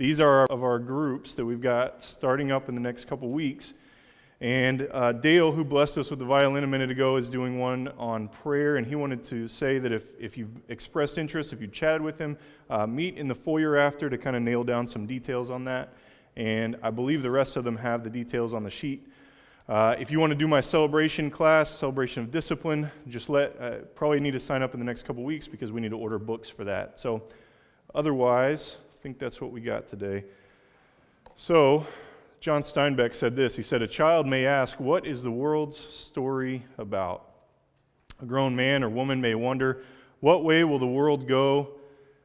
These are of our groups that we've got starting up in the next couple weeks. And uh, Dale, who blessed us with the violin a minute ago, is doing one on prayer. And he wanted to say that if, if you've expressed interest, if you chatted with him, uh, meet in the foyer after to kind of nail down some details on that. And I believe the rest of them have the details on the sheet. Uh, if you want to do my celebration class, celebration of discipline, just let, uh, probably need to sign up in the next couple weeks because we need to order books for that. So, otherwise, think that's what we got today. So, John Steinbeck said this He said, A child may ask, What is the world's story about? A grown man or woman may wonder, What way will the world go?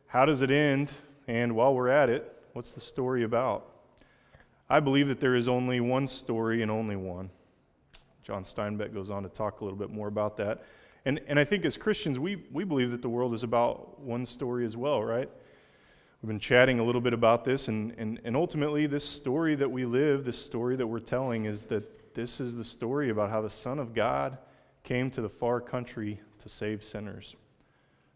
How does it end? And while we're at it, what's the story about? I believe that there is only one story and only one. John Steinbeck goes on to talk a little bit more about that. And, and I think as Christians, we, we believe that the world is about one story as well, right? We've been chatting a little bit about this, and, and, and ultimately, this story that we live, this story that we're telling, is that this is the story about how the Son of God came to the far country to save sinners.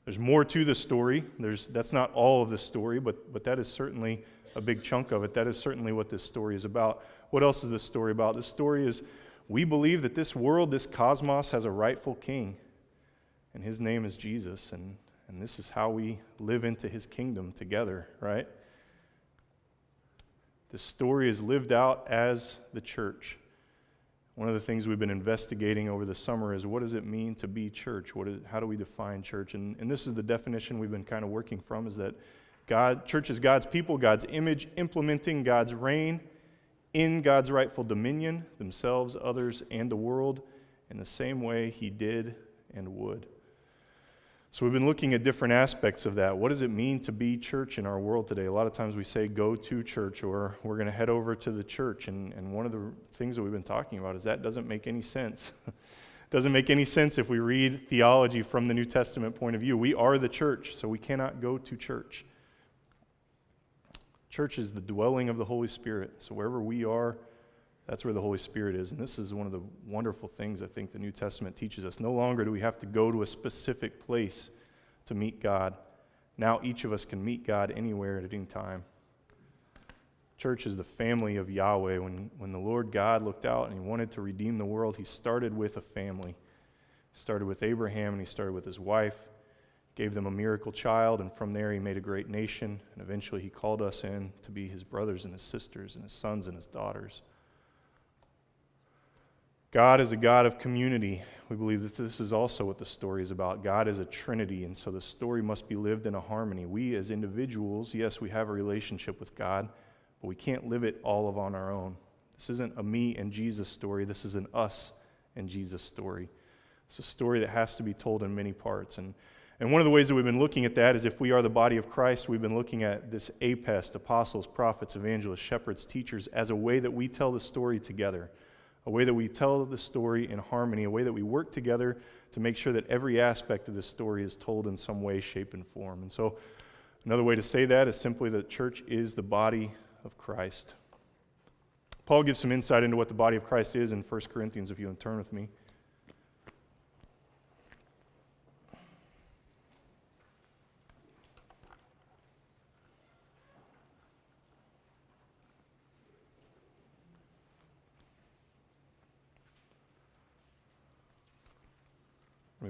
There's more to the story. There's, that's not all of the story, but, but that is certainly a big chunk of it. That is certainly what this story is about. What else is this story about? This story is we believe that this world, this cosmos, has a rightful king, and his name is Jesus. And and this is how we live into his kingdom together, right? This story is lived out as the church. One of the things we've been investigating over the summer is what does it mean to be church? What is, how do we define church? And, and this is the definition we've been kind of working from is that God, church is God's people, God's image, implementing God's reign in God's rightful dominion, themselves, others, and the world, in the same way he did and would. So, we've been looking at different aspects of that. What does it mean to be church in our world today? A lot of times we say go to church or we're going to head over to the church. And, and one of the things that we've been talking about is that doesn't make any sense. doesn't make any sense if we read theology from the New Testament point of view. We are the church, so we cannot go to church. Church is the dwelling of the Holy Spirit. So, wherever we are, that's where the Holy Spirit is. And this is one of the wonderful things I think the New Testament teaches us. No longer do we have to go to a specific place to meet God. Now each of us can meet God anywhere at any time. Church is the family of Yahweh. When, when the Lord God looked out and he wanted to redeem the world, he started with a family. He started with Abraham and he started with his wife, gave them a miracle child, and from there he made a great nation. And eventually he called us in to be his brothers and his sisters and his sons and his daughters. God is a God of community. We believe that this is also what the story is about. God is a trinity, and so the story must be lived in a harmony. We, as individuals, yes, we have a relationship with God, but we can't live it all of on our own. This isn't a me and Jesus story, this is an us and Jesus story. It's a story that has to be told in many parts. And, and one of the ways that we've been looking at that is if we are the body of Christ, we've been looking at this APEST, apostles, prophets, evangelists, shepherds, teachers, as a way that we tell the story together a way that we tell the story in harmony, a way that we work together to make sure that every aspect of this story is told in some way, shape, and form. And so, another way to say that is simply that church is the body of Christ. Paul gives some insight into what the body of Christ is in 1 Corinthians, if you turn with me.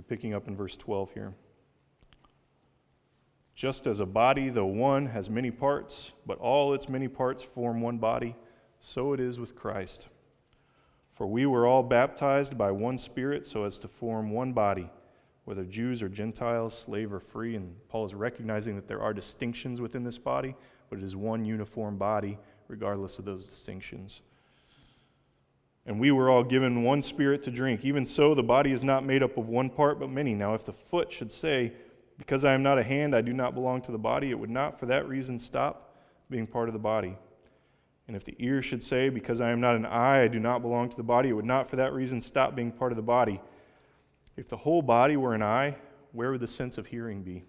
Picking up in verse 12 here. Just as a body, though one, has many parts, but all its many parts form one body, so it is with Christ. For we were all baptized by one Spirit so as to form one body, whether Jews or Gentiles, slave or free. And Paul is recognizing that there are distinctions within this body, but it is one uniform body, regardless of those distinctions. And we were all given one spirit to drink. Even so, the body is not made up of one part, but many. Now, if the foot should say, Because I am not a hand, I do not belong to the body, it would not for that reason stop being part of the body. And if the ear should say, Because I am not an eye, I do not belong to the body, it would not for that reason stop being part of the body. If the whole body were an eye, where would the sense of hearing be?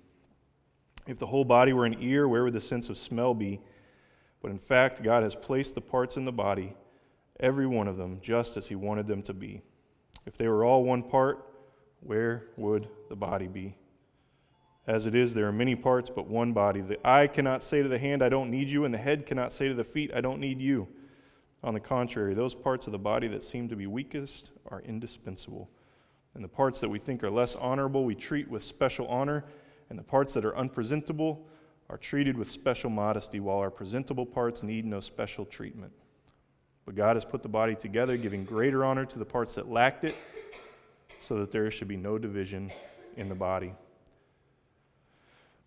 If the whole body were an ear, where would the sense of smell be? But in fact, God has placed the parts in the body every one of them just as he wanted them to be. If they were all one part, where would the body be? As it is, there are many parts, but one body. The eye cannot say to the hand, I don't need you, and the head cannot say to the feet, I don't need you. On the contrary, those parts of the body that seem to be weakest are indispensable. And the parts that we think are less honorable, we treat with special honor, and the parts that are unpresentable are treated with special modesty, while our presentable parts need no special treatment. But God has put the body together, giving greater honor to the parts that lacked it, so that there should be no division in the body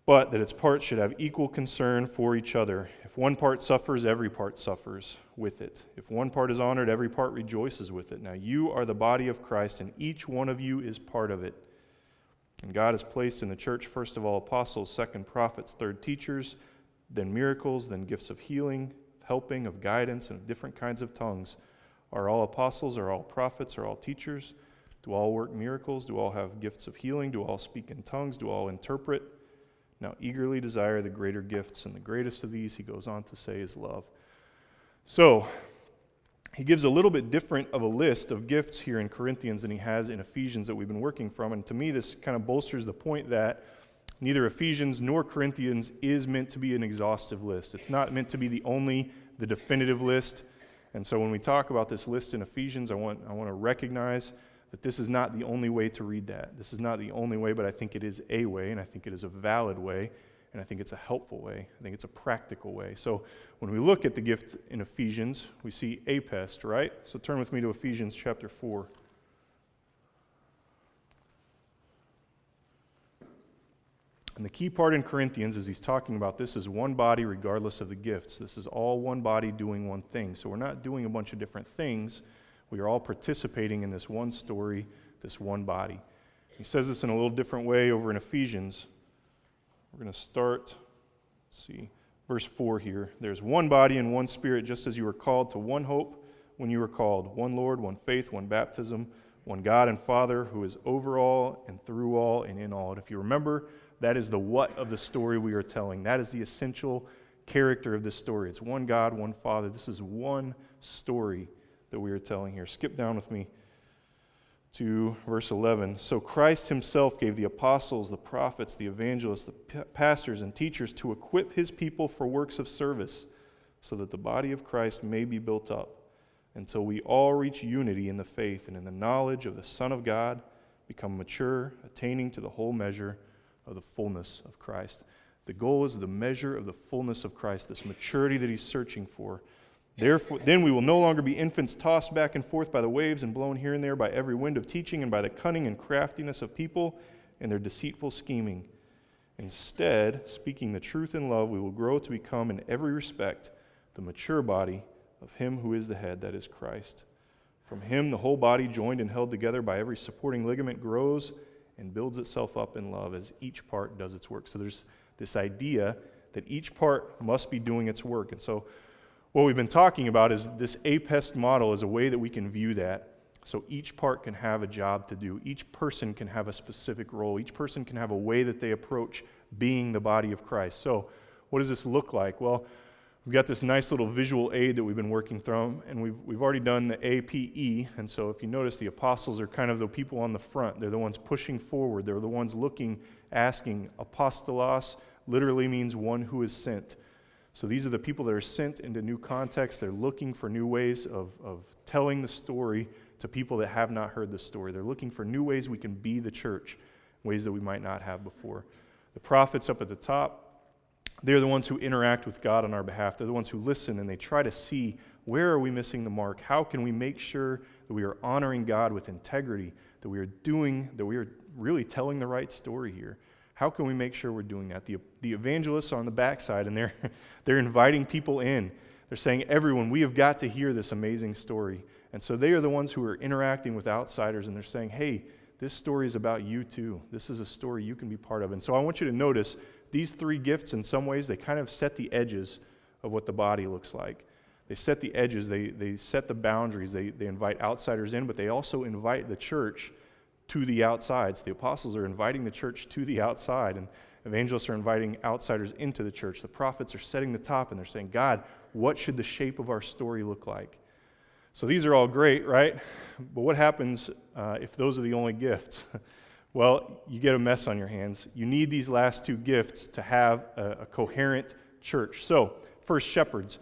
but that its parts should have equal concern for each other. If one part suffers, every part suffers with it. If one part is honored, every part rejoices with it. Now you are the body of Christ, and each one of you is part of it. And God has placed in the church, first of all, apostles, second, prophets, third, teachers, then miracles, then gifts of healing, helping, of guidance, and of different kinds of tongues. Are all apostles? Are all prophets? Are all teachers? Do all work miracles? Do all have gifts of healing? Do all speak in tongues? Do all interpret? Now, eagerly desire the greater gifts, and the greatest of these, he goes on to say, is love. So, he gives a little bit different of a list of gifts here in Corinthians than he has in Ephesians that we've been working from. And to me, this kind of bolsters the point that neither Ephesians nor Corinthians is meant to be an exhaustive list. It's not meant to be the only, the definitive list. And so when we talk about this list in Ephesians, I want, I want to recognize that this is not the only way to read that. This is not the only way, but I think it is a way, and I think it is a valid way, and I think it's a helpful way. I think it's a practical way. So when we look at the gift in Ephesians, we see apest, right? So turn with me to Ephesians chapter 4. And the key part in Corinthians is he's talking about this is one body regardless of the gifts. This is all one body doing one thing. So we're not doing a bunch of different things we are all participating in this one story, this one body. He says this in a little different way over in Ephesians. We're going to start, let's see, verse 4 here. There's one body and one spirit, just as you were called to one hope when you were called one Lord, one faith, one baptism, one God and Father who is over all and through all and in all. And if you remember, that is the what of the story we are telling. That is the essential character of this story. It's one God, one Father. This is one story that we are telling here. Skip down with me to verse 11. So Christ himself gave the apostles, the prophets, the evangelists, the pastors, and teachers to equip his people for works of service, so that the body of Christ may be built up until we all reach unity in the faith and in the knowledge of the Son of God, become mature, attaining to the whole measure of the fullness of Christ. The goal is the measure of the fullness of Christ, this maturity that he's searching for. Therefore, then we will no longer be infants tossed back and forth by the waves and blown here and there by every wind of teaching and by the cunning and craftiness of people and their deceitful scheming. Instead, speaking the truth in love, we will grow to become in every respect the mature body of Him who is the head, that is Christ. From Him, the whole body, joined and held together by every supporting ligament, grows and builds itself up in love as each part does its work. So there's this idea that each part must be doing its work. And so what we've been talking about is this APEST model is a way that we can view that. So each part can have a job to do. Each person can have a specific role. Each person can have a way that they approach being the body of Christ. So, what does this look like? Well, we've got this nice little visual aid that we've been working through, and we've, we've already done the APE. And so, if you notice, the apostles are kind of the people on the front. They're the ones pushing forward, they're the ones looking, asking. Apostolos literally means one who is sent. So these are the people that are sent into new contexts. They're looking for new ways of, of telling the story to people that have not heard the story. They're looking for new ways we can be the church, ways that we might not have before. The prophets up at the top, they're the ones who interact with God on our behalf. They're the ones who listen and they try to see where are we missing the mark? How can we make sure that we are honoring God with integrity, that we are doing, that we are really telling the right story here? How can we make sure we're doing that? The, the evangelists are on the backside, and they're, they're inviting people in. They're saying, Everyone, we have got to hear this amazing story. And so they are the ones who are interacting with outsiders, and they're saying, Hey, this story is about you too. This is a story you can be part of. And so I want you to notice these three gifts, in some ways, they kind of set the edges of what the body looks like. They set the edges, they, they set the boundaries, they, they invite outsiders in, but they also invite the church to the outsides. The apostles are inviting the church to the outside, and evangelists are inviting outsiders into the church. The prophets are setting the top, and they're saying, God, what should the shape of our story look like? So these are all great, right? But what happens uh, if those are the only gifts? Well, you get a mess on your hands. You need these last two gifts to have a, a coherent church. So, first, shepherds.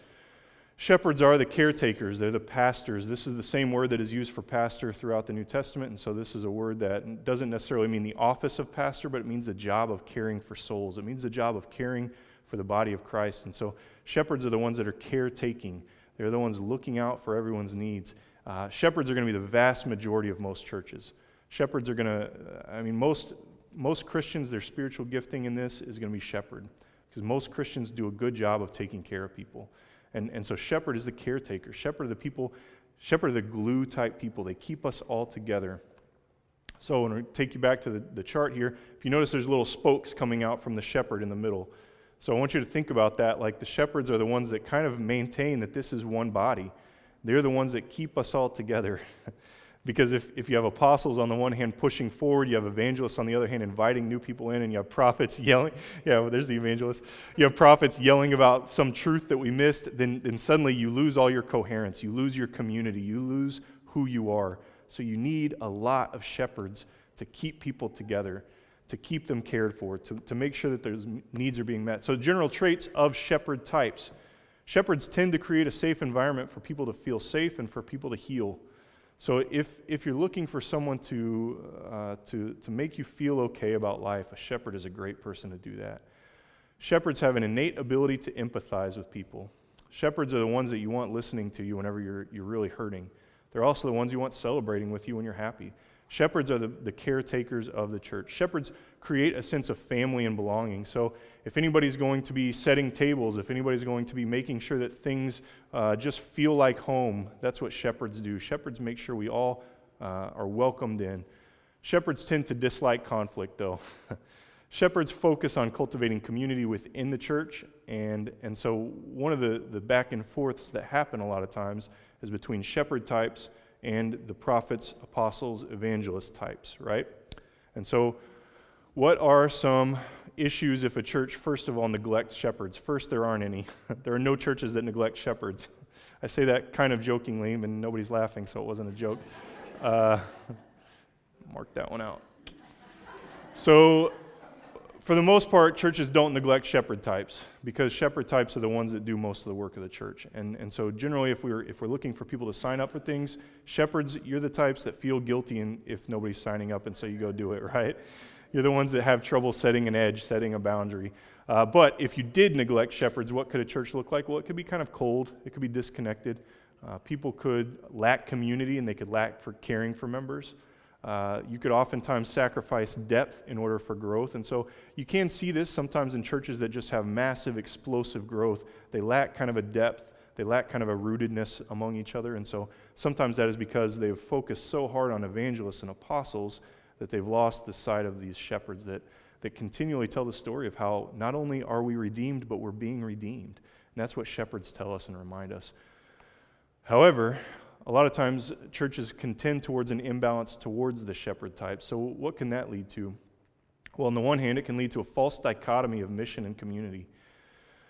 Shepherds are the caretakers, they're the pastors. This is the same word that is used for pastor throughout the New Testament, and so this is a word that doesn't necessarily mean the office of pastor, but it means the job of caring for souls. It means the job of caring for the body of Christ. And so shepherds are the ones that are caretaking, they're the ones looking out for everyone's needs. Uh, shepherds are going to be the vast majority of most churches. Shepherds are going to, I mean, most, most Christians, their spiritual gifting in this is going to be shepherd, because most Christians do a good job of taking care of people. And, and so shepherd is the caretaker. Shepherd are the people, shepherd are the glue type people. They keep us all together. So when we take you back to the, the chart here, if you notice there's little spokes coming out from the shepherd in the middle. So I want you to think about that like the shepherds are the ones that kind of maintain that this is one body. They're the ones that keep us all together. Because if, if you have apostles on the one hand pushing forward, you have evangelists on the other hand inviting new people in, and you have prophets yelling. Yeah, well, there's the evangelist. You have prophets yelling about some truth that we missed, then, then suddenly you lose all your coherence. You lose your community. You lose who you are. So you need a lot of shepherds to keep people together, to keep them cared for, to, to make sure that those needs are being met. So, general traits of shepherd types. Shepherds tend to create a safe environment for people to feel safe and for people to heal. So if, if you're looking for someone to, uh, to, to make you feel okay about life, a shepherd is a great person to do that. Shepherds have an innate ability to empathize with people. Shepherds are the ones that you want listening to you whenever you're, you're really hurting. They're also the ones you want celebrating with you when you're happy. Shepherds are the, the caretakers of the church. Shepherds create a sense of family and belonging. So, if anybody's going to be setting tables, if anybody's going to be making sure that things uh, just feel like home, that's what shepherds do. Shepherds make sure we all uh, are welcomed in. Shepherds tend to dislike conflict, though. Shepherds focus on cultivating community within the church, and, and so one of the, the back and forths that happen a lot of times is between shepherd types and the prophets, apostles, evangelist types, right? And so, what are some issues if a church, first of all, neglects shepherds? First, there aren't any. there are no churches that neglect shepherds. I say that kind of jokingly, and nobody's laughing, so it wasn't a joke. Uh, mark that one out. So, for the most part, churches don't neglect shepherd types because shepherd types are the ones that do most of the work of the church. And, and so, generally, if we're, if we're looking for people to sign up for things, shepherds, you're the types that feel guilty if nobody's signing up, and so you go do it, right? You're the ones that have trouble setting an edge, setting a boundary. Uh, but if you did neglect shepherds, what could a church look like? Well, it could be kind of cold, it could be disconnected. Uh, people could lack community and they could lack for caring for members. Uh, you could oftentimes sacrifice depth in order for growth. And so you can see this sometimes in churches that just have massive, explosive growth. They lack kind of a depth, they lack kind of a rootedness among each other. And so sometimes that is because they've focused so hard on evangelists and apostles that they've lost the sight of these shepherds that, that continually tell the story of how not only are we redeemed, but we're being redeemed. And that's what shepherds tell us and remind us. However, a lot of times churches can tend towards an imbalance towards the shepherd type. So, what can that lead to? Well, on the one hand, it can lead to a false dichotomy of mission and community.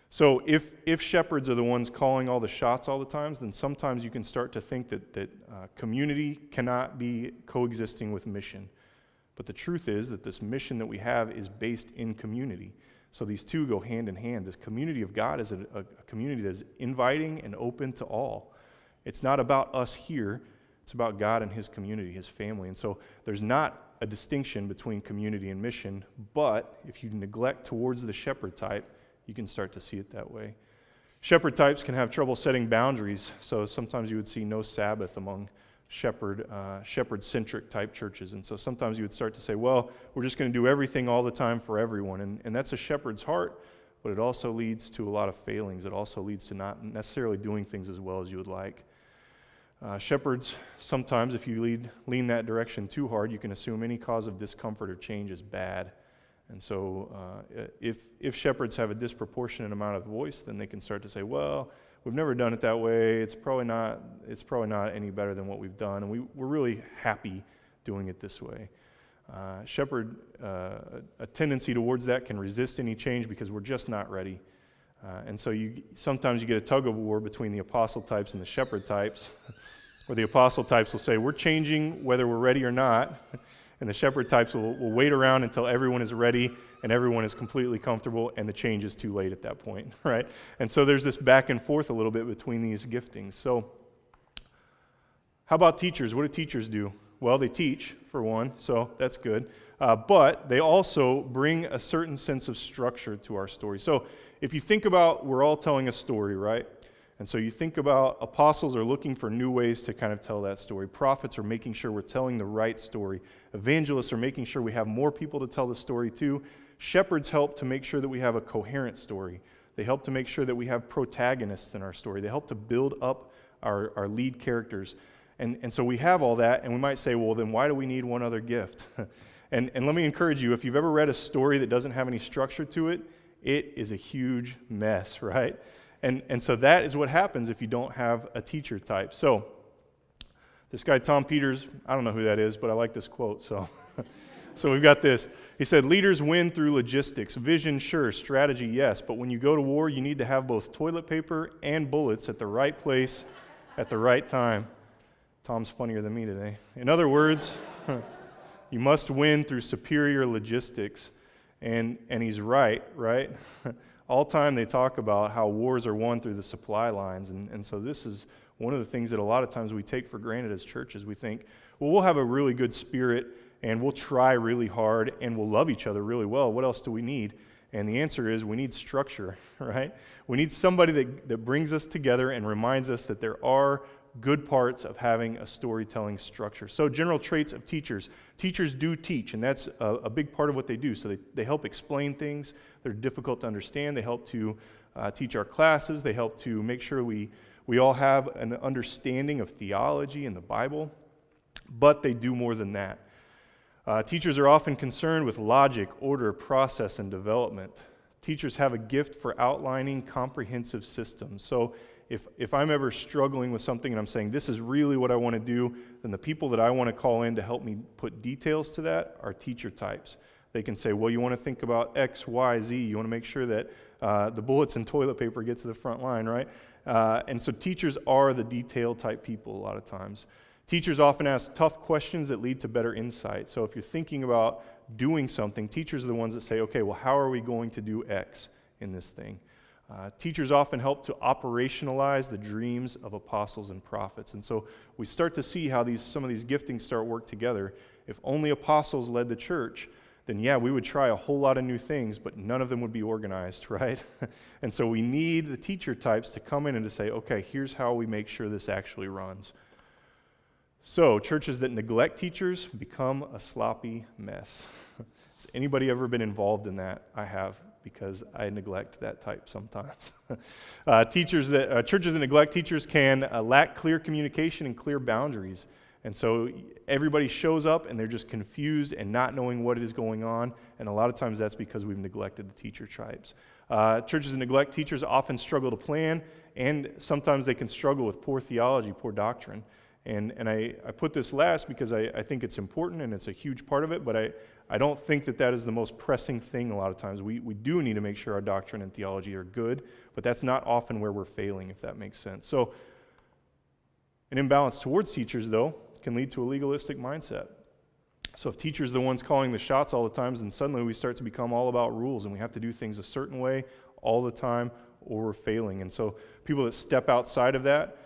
So, if, if shepherds are the ones calling all the shots all the times, then sometimes you can start to think that, that uh, community cannot be coexisting with mission. But the truth is that this mission that we have is based in community. So these two go hand in hand. This community of God is a, a community that is inviting and open to all. It's not about us here, it's about God and His community, His family. And so there's not a distinction between community and mission, but if you neglect towards the shepherd type, you can start to see it that way. Shepherd types can have trouble setting boundaries, so sometimes you would see no Sabbath among shepherd uh, shepherd centric type churches. And so sometimes you would start to say well we're just going to do everything all the time for everyone. And, and that's a shepherd's heart but it also leads to a lot of failings. It also leads to not necessarily doing things as well as you would like. Uh, shepherds, sometimes, if you lead, lean that direction too hard, you can assume any cause of discomfort or change is bad. And so, uh, if, if shepherds have a disproportionate amount of voice, then they can start to say, well, we've never done it that way. It's probably not, it's probably not any better than what we've done. And we, we're really happy doing it this way. Uh, shepherd, uh, a tendency towards that can resist any change because we're just not ready. Uh, and so you, sometimes you get a tug of war between the apostle types and the shepherd types, where the apostle types will say, We're changing whether we're ready or not. And the shepherd types will, will wait around until everyone is ready and everyone is completely comfortable and the change is too late at that point, right? And so there's this back and forth a little bit between these giftings. So, how about teachers? What do teachers do? Well, they teach, for one, so that's good. Uh, but they also bring a certain sense of structure to our story. So, if you think about, we're all telling a story, right? And so you think about apostles are looking for new ways to kind of tell that story. Prophets are making sure we're telling the right story. Evangelists are making sure we have more people to tell the story to. Shepherds help to make sure that we have a coherent story. They help to make sure that we have protagonists in our story. They help to build up our, our lead characters. And, and so we have all that, and we might say, well, then why do we need one other gift? and, and let me encourage you if you've ever read a story that doesn't have any structure to it, it is a huge mess, right? And, and so that is what happens if you don't have a teacher type. So, this guy, Tom Peters, I don't know who that is, but I like this quote. So, so we've got this. He said, Leaders win through logistics. Vision, sure. Strategy, yes. But when you go to war, you need to have both toilet paper and bullets at the right place at the right time. Tom's funnier than me today. In other words, you must win through superior logistics. And, and he's right, right? all time they talk about how wars are won through the supply lines. And, and so this is one of the things that a lot of times we take for granted as churches. We think, well, we'll have a really good spirit and we'll try really hard and we'll love each other really well. What else do we need? And the answer is we need structure, right? We need somebody that, that brings us together and reminds us that there are good parts of having a storytelling structure. So, general traits of teachers. Teachers do teach, and that's a, a big part of what they do. So, they, they help explain things that are difficult to understand. They help to uh, teach our classes. They help to make sure we, we all have an understanding of theology and the Bible. But they do more than that. Uh, teachers are often concerned with logic, order, process, and development. Teachers have a gift for outlining comprehensive systems. So, if, if I'm ever struggling with something and I'm saying, this is really what I want to do, then the people that I want to call in to help me put details to that are teacher types. They can say, well, you want to think about X, Y, Z. You want to make sure that uh, the bullets and toilet paper get to the front line, right? Uh, and so teachers are the detail type people a lot of times. Teachers often ask tough questions that lead to better insight. So if you're thinking about doing something, teachers are the ones that say, okay, well, how are we going to do X in this thing? Uh, teachers often help to operationalize the dreams of apostles and prophets. And so we start to see how these, some of these giftings start work together. If only apostles led the church, then yeah, we would try a whole lot of new things, but none of them would be organized, right? and so we need the teacher types to come in and to say, okay, here's how we make sure this actually runs. So, churches that neglect teachers become a sloppy mess. Has anybody ever been involved in that? I have because I neglect that type sometimes. uh, teachers that, uh, churches that neglect teachers can uh, lack clear communication and clear boundaries. And so everybody shows up and they're just confused and not knowing what is going on. And a lot of times that's because we've neglected the teacher tribes. Uh, churches that neglect teachers often struggle to plan, and sometimes they can struggle with poor theology, poor doctrine. And, and I, I put this last because I, I think it's important and it's a huge part of it, but I, I don't think that that is the most pressing thing a lot of times. We, we do need to make sure our doctrine and theology are good, but that's not often where we're failing, if that makes sense. So, an imbalance towards teachers, though, can lead to a legalistic mindset. So, if teachers are the ones calling the shots all the times, then suddenly we start to become all about rules and we have to do things a certain way all the time or we're failing. And so, people that step outside of that,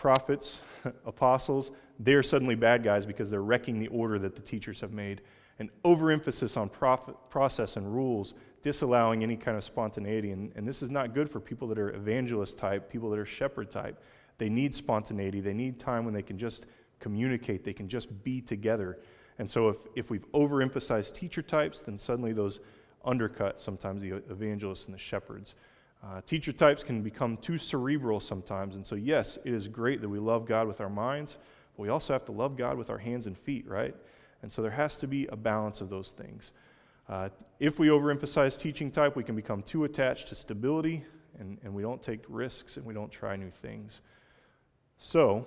prophets, apostles, they're suddenly bad guys because they're wrecking the order that the teachers have made. An overemphasis on profit, process and rules, disallowing any kind of spontaneity. And, and this is not good for people that are evangelist type, people that are shepherd type. They need spontaneity. They need time when they can just communicate, they can just be together. And so if, if we've overemphasized teacher types, then suddenly those undercut sometimes the evangelists and the shepherds. Uh, teacher types can become too cerebral sometimes. And so, yes, it is great that we love God with our minds, but we also have to love God with our hands and feet, right? And so there has to be a balance of those things. Uh, if we overemphasize teaching type, we can become too attached to stability and, and we don't take risks and we don't try new things. So,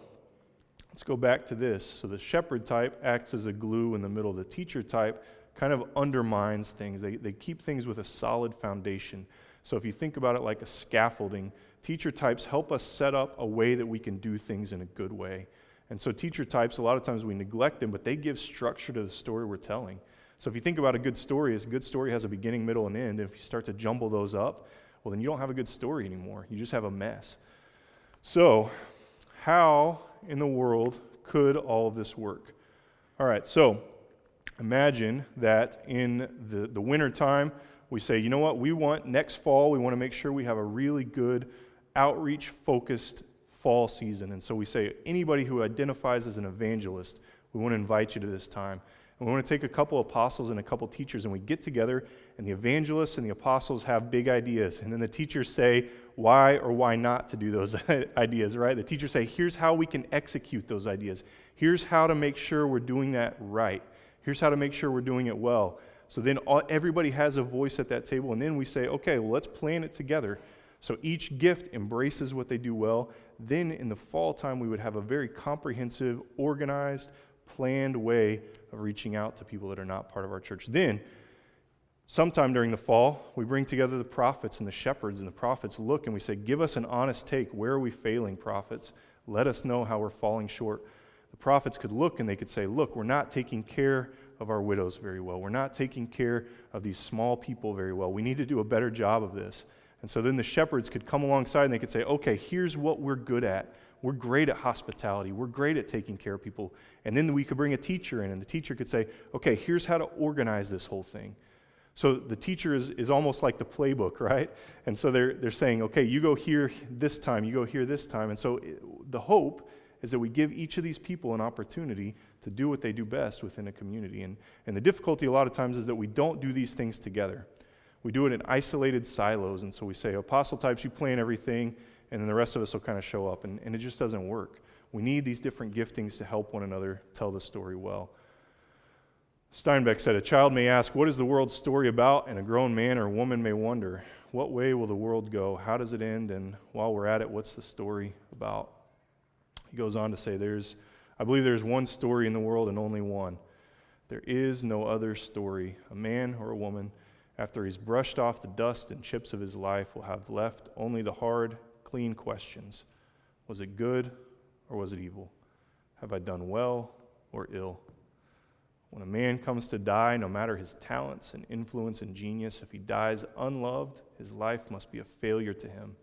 let's go back to this. So, the shepherd type acts as a glue in the middle. Of the teacher type kind of undermines things, they, they keep things with a solid foundation. So if you think about it like a scaffolding, teacher types help us set up a way that we can do things in a good way. And so, teacher types, a lot of times we neglect them, but they give structure to the story we're telling. So, if you think about a good story, a good story has a beginning, middle, and end. And if you start to jumble those up, well, then you don't have a good story anymore. You just have a mess. So, how in the world could all of this work? All right, so imagine that in the, the winter time, we say, you know what, we want next fall, we want to make sure we have a really good outreach focused fall season. And so we say, anybody who identifies as an evangelist, we want to invite you to this time. And we want to take a couple apostles and a couple teachers, and we get together, and the evangelists and the apostles have big ideas. And then the teachers say why or why not to do those ideas, right? The teachers say, here's how we can execute those ideas. Here's how to make sure we're doing that right. Here's how to make sure we're doing it well. So then all, everybody has a voice at that table, and then we say, okay, well, let's plan it together. So each gift embraces what they do well. Then in the fall time, we would have a very comprehensive, organized, planned way of reaching out to people that are not part of our church. Then, sometime during the fall, we bring together the prophets and the shepherds, and the prophets look and we say, Give us an honest take. Where are we failing, prophets? Let us know how we're falling short. The prophets could look and they could say, Look, we're not taking care of our widows very well. We're not taking care of these small people very well. We need to do a better job of this. And so then the shepherds could come alongside and they could say, Okay, here's what we're good at. We're great at hospitality. We're great at taking care of people. And then we could bring a teacher in, and the teacher could say, okay, here's how to organize this whole thing. So the teacher is, is almost like the playbook, right? And so they're, they're saying, okay, you go here this time, you go here this time. And so the hope is that we give each of these people an opportunity to do what they do best within a community. And, and the difficulty a lot of times is that we don't do these things together. We do it in isolated silos. And so we say, apostle types, you plan everything and then the rest of us will kind of show up. And, and it just doesn't work. We need these different giftings to help one another tell the story well. Steinbeck said, A child may ask, What is the world's story about? And a grown man or woman may wonder, What way will the world go? How does it end? And while we're at it, what's the story about? He goes on to say, There's, I believe there's one story in the world and only one. There is no other story. A man or a woman, after he's brushed off the dust and chips of his life, will have left only the hard, clean questions Was it good or was it evil? Have I done well or ill? When a man comes to die, no matter his talents and influence and genius, if he dies unloved, his life must be a failure to him,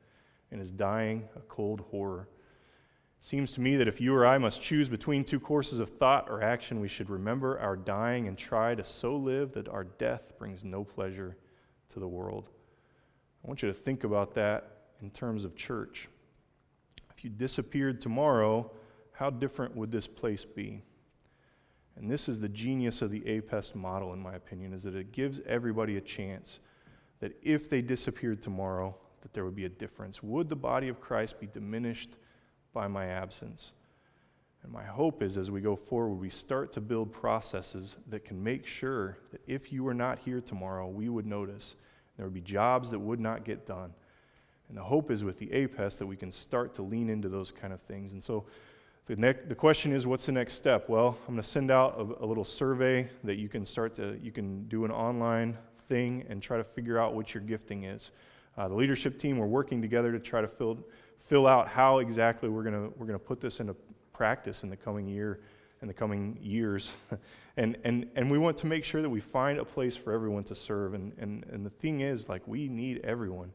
and his dying a cold horror. Seems to me that if you or I must choose between two courses of thought or action, we should remember our dying and try to so live that our death brings no pleasure to the world. I want you to think about that in terms of church. If you disappeared tomorrow, how different would this place be? And this is the genius of the APEST model, in my opinion, is that it gives everybody a chance that if they disappeared tomorrow, that there would be a difference. Would the body of Christ be diminished by my absence? And my hope is as we go forward, we start to build processes that can make sure that if you were not here tomorrow, we would notice. There would be jobs that would not get done. And the hope is with the APEST that we can start to lean into those kind of things. And so the, ne- the question is, what's the next step? Well, I'm going to send out a, a, little survey that you can start to, you can do an online thing and try to figure out what your gifting is. Uh, the leadership team, we're working together to try to fill, fill out how exactly we're going we're to put this into practice in the coming year in the coming years. and, and, and we want to make sure that we find a place for everyone to serve. And, and, and the thing is, like, we need everyone.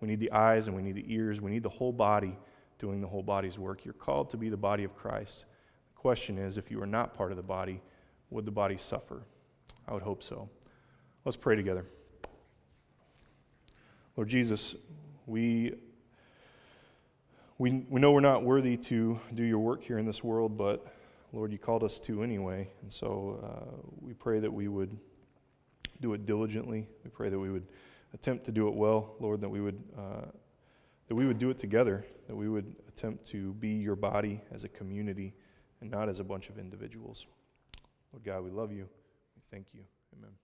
We need the eyes and we need the ears. We need the whole body doing the whole body's work. You're called to be the body of Christ. The question is if you are not part of the body, would the body suffer? I would hope so. Let's pray together. Lord Jesus, we, we, we know we're not worthy to do your work here in this world, but Lord, you called us to anyway. And so uh, we pray that we would do it diligently. We pray that we would attempt to do it well, Lord, that we would, uh, that we would do it together, that we would attempt to be your body as a community and not as a bunch of individuals. Lord God, we love you. We thank you. Amen.